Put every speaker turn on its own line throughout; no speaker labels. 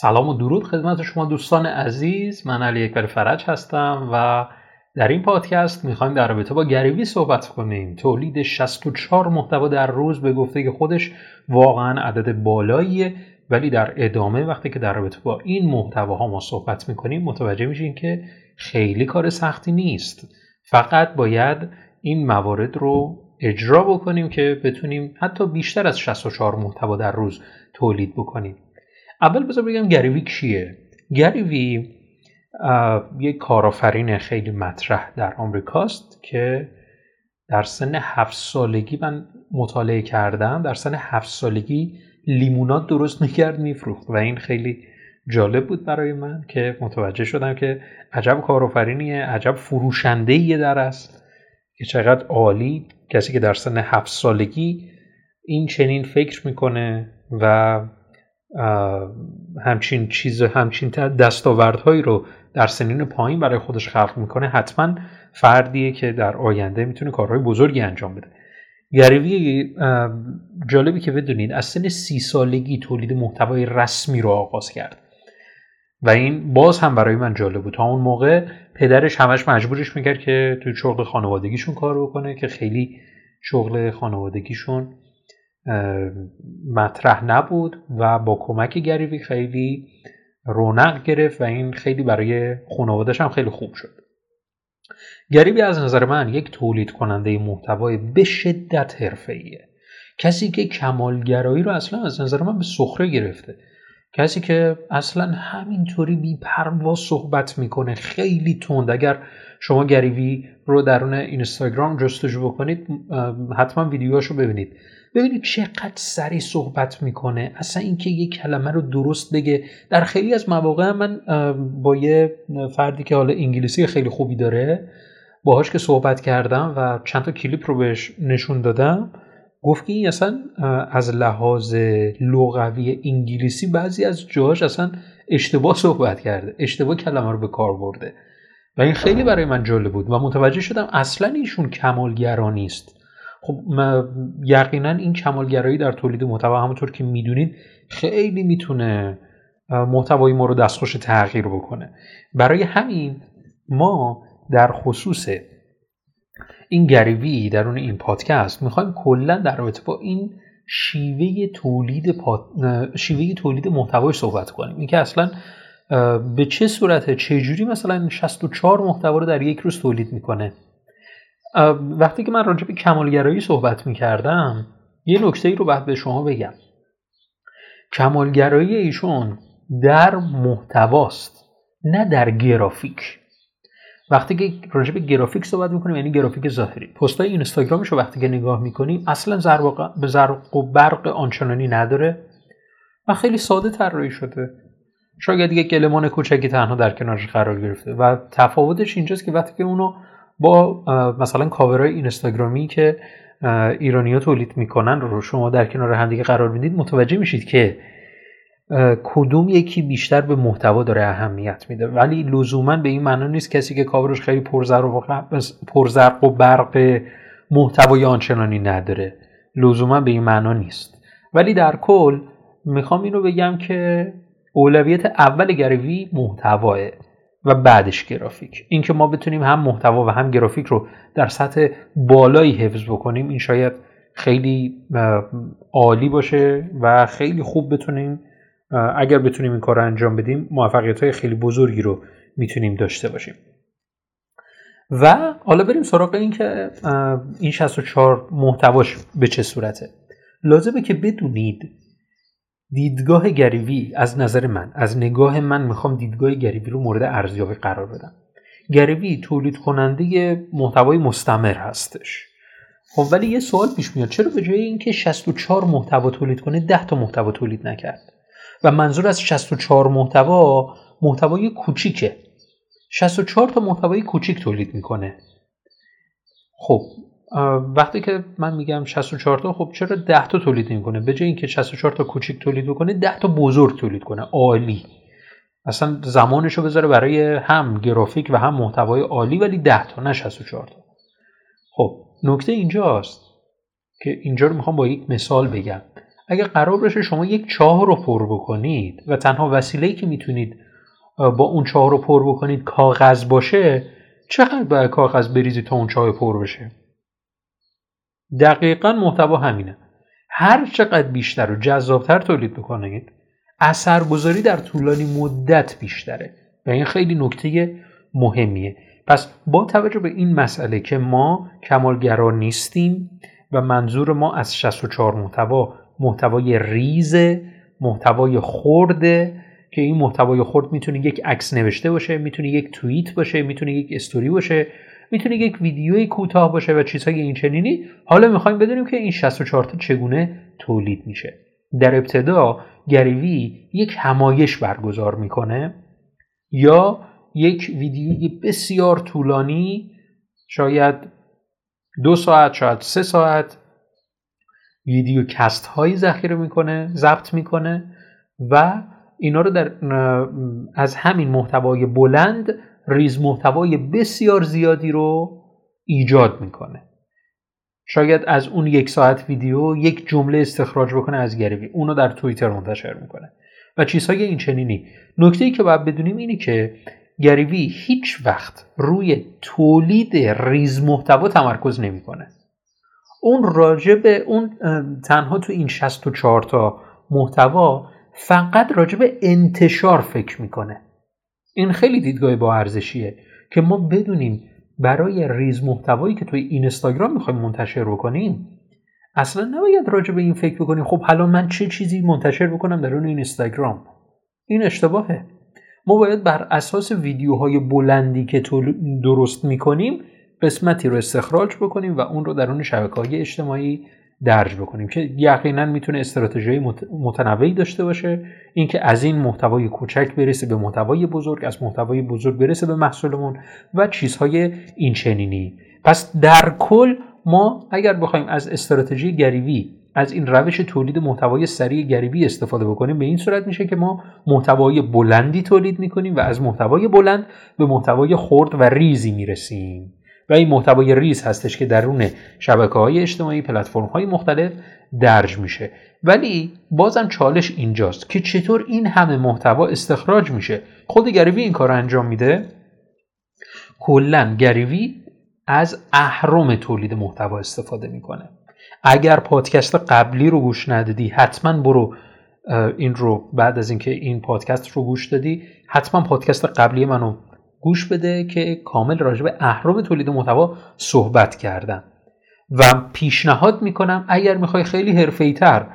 سلام و درود خدمت شما دوستان عزیز. من علی اکبر فرج هستم و در این پادکست می‌خوایم در رابطه با گریوی صحبت کنیم. تولید 64 محتوا در روز به گفته خودش واقعا عدد بالاییه ولی در ادامه وقتی که در رابطه با این محتواها ما صحبت می‌کنیم متوجه میشیم که خیلی کار سختی نیست. فقط باید این موارد رو اجرا بکنیم که بتونیم حتی بیشتر از 64 محتوا در روز تولید بکنیم. اول بذار بگم گریوی کیه؟ گریوی یک کارآفرین خیلی مطرح در آمریکاست که در سن هفت سالگی من مطالعه کردم در سن هفت سالگی لیمونات درست می‌کرد میفروخت و این خیلی جالب بود برای من که متوجه شدم که عجب کارآفرینیه عجب فروشنده در است که چقدر عالی. کسی که در سن هفت سالگی این چنین فکر می‌کنه و همچین چیز همچین دستاوردهایی رو در سنین پایین برای خودش خلق می‌کنه حتما فردیه که در آینده می‌تونه کارهای بزرگی انجام بده. گریوی جالبی که بدونید از سن سی سالگی تولید محتوای رسمی رو آغاز کرد. و این باز هم برای من جالب بود. تا اون موقع پدرش همش مجبورش می‌کرد که توی شغل خانوادگیشون کار بکنه که خیلی شغل خانوادگیشون مطرح نبود و با کمک گریوی خیلی رونق گرفت و این خیلی برای خانوادش هم خیلی خوب شد. گریوی از نظر من یک تولید کننده محتوای به شدت حرفه‌ایه. کسی که کمالگرایی رو اصلا از نظر من به سخره گرفته. کسی که اصلا همینطوری بی پرواز صحبت می‌کنه خیلی تند. اگر شما گریوی رو درون اینستاگرام جستجو بکنید حتما ویدیوهاشو ببینید. ببینید چقدر سریع صحبت می‌کنه. اصلا اینکه یه کلمه رو درست بگه. در خیلی از مواقع من با یه فردی که حالا انگلیسی خیلی خوبی داره باهاش که صحبت کردم و چند تا کلیپ رو بهش نشون دادم گفت که این اصلا از لحاظ لغوی انگلیسی بعضی از جاهاش اصلا اشتباه صحبت کرده اشتباه کلمه رو به کار برده. و این خیلی برای من جالب بود و متوجه شدم اصلا ایشون کمالگرا نیست. خب یقینا این کمالگرایی در تولید محتوا همونطور که می‌دونید خیلی می‌تونه محتوای ما رو دستخوش تغییر بکنه. برای همین ما در خصوص این گریوی درون این پادکست می‌خوایم کلا در رابطه با این شیوه تولید شیوه تولید محتوای صحبت کنیم. اینکه اصلا به چه صورته چه جوری مثلا 64 محتوا رو در یک روز تولید می‌کنه؟ وقتی که من راجع به کمالگرایی صحبت می‌کردم یه نکته ای رو باید به شما بگم. کمالگرایی ایشون در محتواست نه در گرافیک. وقتی که راجع به گرافیک صحبت می‌کنیم یعنی گرافیک ظاهری. پستای اینستاگرامش رو وقتی که نگاه می‌کنیم اصلا به زرق و برق آنچنانی نداره و خیلی ساده طراحی شده. شاید یک گلمان کوچکی تنها در کنارش قرار گرفته و تفاوتش اینجاست که وقتی که اونو با مثلا کاورهای اینستاگرامی که ایرانیا تولید می‌کنن رو شما در کنار همدیگه قرار می‌دید متوجه میشید که کدوم یکی بیشتر به محتوا داره اهمیت میده؟ ولی لزوما به این معنا نیست کسی که کاورش خیلی پرزرق و برق محتوای آنچنانی نداره. لزوما به این معنا نیست. ولی در کل می‌خوام اینو بگم که اولویت اول گروی محتواه و بعدش گرافیک. اینکه ما بتونیم هم محتوا و هم گرافیک رو در سطح بالایی حفظ بکنیم این شاید خیلی عالی باشه و خیلی خوب بتونیم اگر بتونیم این کار رو انجام بدیم موفقیت های خیلی بزرگی رو می‌تونیم داشته باشیم. و حالا بریم سراغ این که این 64 محتواش به چه صورته. لازمه که بدونید دیدگاه گریوی از نظر من از نگاه من می‌خوام دیدگاه گریوی رو مورد ارزیابی قرار بدم. گریوی تولید کننده محتوای مستمر هستش. خب ولی یه سوال پیش میاد. چرا به جای اینکه 64 محتوا تولید کنه 10 تا محتوا تولید نکرد؟ و منظور از 64 محتوا محتوای کوچیکه. 64 تا محتوای کوچیک تولید می‌کنه. خب وقتی که من میگم 64 تا خب چرا 10 تا تولید نمی‌کنه؟ به جای اینکه 64 تا کوچیک تولید بکنه 10 تا بزرگ تولید کنه عالی. اصلا زمانش رو بذاره برای هم گرافیک و هم محتوای عالی ولی 10 تا نه 64 تا. خب نکته اینجاست که اینجا رو می‌خوام با یک مثال بگم. اگر قرار باشه شما یک چاه رو پر بکنید و تنها وسیله‌ای که می‌تونید با اون چاه رو پر بکنید کاغذ باشه چقدر باید کاغذ بریزید تا اون چاه پر بشه؟ دقیقا محتوا همینه. هر چقدر بیشتر و جذابتر تولید بکنید اثرگذاری در طولانی مدت بیشتره و این خیلی نکته مهمیه. پس با توجه به این مسئله که ما کمالگرا نیستیم و منظور ما از 64 محتوا محتوای ریز محتوای خورده که این محتوای خرد می‌تونه یک عکس نوشته باشه می‌تونه یک توییت باشه می‌تونه یک استوری باشه می‌تونه یک ویدیوی کوتاه باشه و چیزهای این چنینی حالا می‌خوایم بدونیم که این 64 تا چگونه تولید میشه. در ابتدا گریوی یک همایش برگزار می‌کنه یا یک ویدیوی بسیار طولانی شاید دو ساعت شاید سه ساعت videocast هایی ذخیره می‌کنه ضبط می‌کنه و اینا رو در از همین محتوای بلند ریز محتوای بسیار زیادی رو ایجاد می‌کنه. شاید از اون یک ساعت ویدیو یک جمله استخراج بکنه از Gary Vee. اونو در توییتر منتشر می‌کنه. و چیزهای این چنینی. نکته ای که باید بدونیم اینه که گریوی هیچ وقت روی تولید ریز محتوا تمرکز نمی‌کنه. اون راجع به اون تنها تو این 64 تا محتوا فقط راجع به انتشار فکر می‌کنه. این خیلی دیدگاه با ارزشیه که ما بدونیم برای ریز محتوایی که توی اینستاگرام می‌خوایم منتشر بکنیم اصلا نباید راجع به این فکر بکنیم خب حالا من چه چیزی منتشر بکنم در اون اینستاگرام؟ این اشتباهه. ما باید بر اساس ویدیوهای بلندی که درست می‌کنیم قسمتی رو استخراج بکنیم و اون رو در اون شبکه های اجتماعی درج بکنیم که یقینا می‌تونه استراتژی متنوعی داشته باشه. اینکه از این محتوای کوچک برسه به محتوای بزرگ از محتوای بزرگ برسه به محصولمون و چیزهای این چنینی پس در کل ما اگر بخوایم از استراتژی گریوی از این روش تولید محتوای سریع گریبی استفاده بکنیم به این صورت میشه که ما محتوای بلندی تولید می‌کنیم و از محتوای بلند به محتوای خرد و ریزی می‌رسیم. و این محتوای ریز هستش که درون شبکه های اجتماعی پلتفرم های مختلف درج میشه. ولی بازم چالش اینجاست که چطور این همه محتوا استخراج میشه. خود گریوی این کار انجام میده. کلا گریوی از اهرم تولید محتوا استفاده می‌کنه. اگر پادکست قبلی رو گوش ندادی حتما برو این رو بعد از اینکه این پادکست رو گوش دادی حتما پادکست قبلی منو گوش بده که کامل راجع به اهرام تولید محتوا صحبت کردم. و پیشنهاد می‌کنم اگر می‌خوای خیلی تر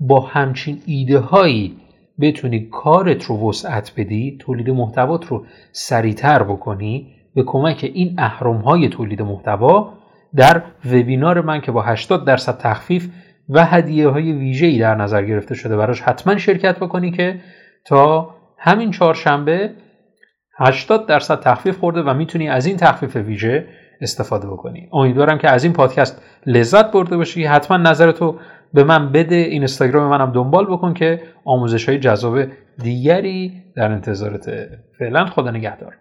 با همچین ایده هایی بتونی کارت رو وسعت بدی تولید محتوات رو سریعتر بکنی به کمک این اهرم های تولید محتوا در وبینار من که با 80 درصد تخفیف و هدیه های ویژه‌ای در نظر گرفته شده براش حتما شرکت بکنی که تا همین چهارشنبه 80 درصد تخفیف خورده و می‌تونی از این تخفیف ویژه استفاده بکنی. امیدوارم که از این پادکست لذت برده باشی. حتما نظرتو به من بده. این اینستاگرام منم دنبال بکن که آموزش های جذاب دیگری در انتظارت. فعلا خدا نگهدار.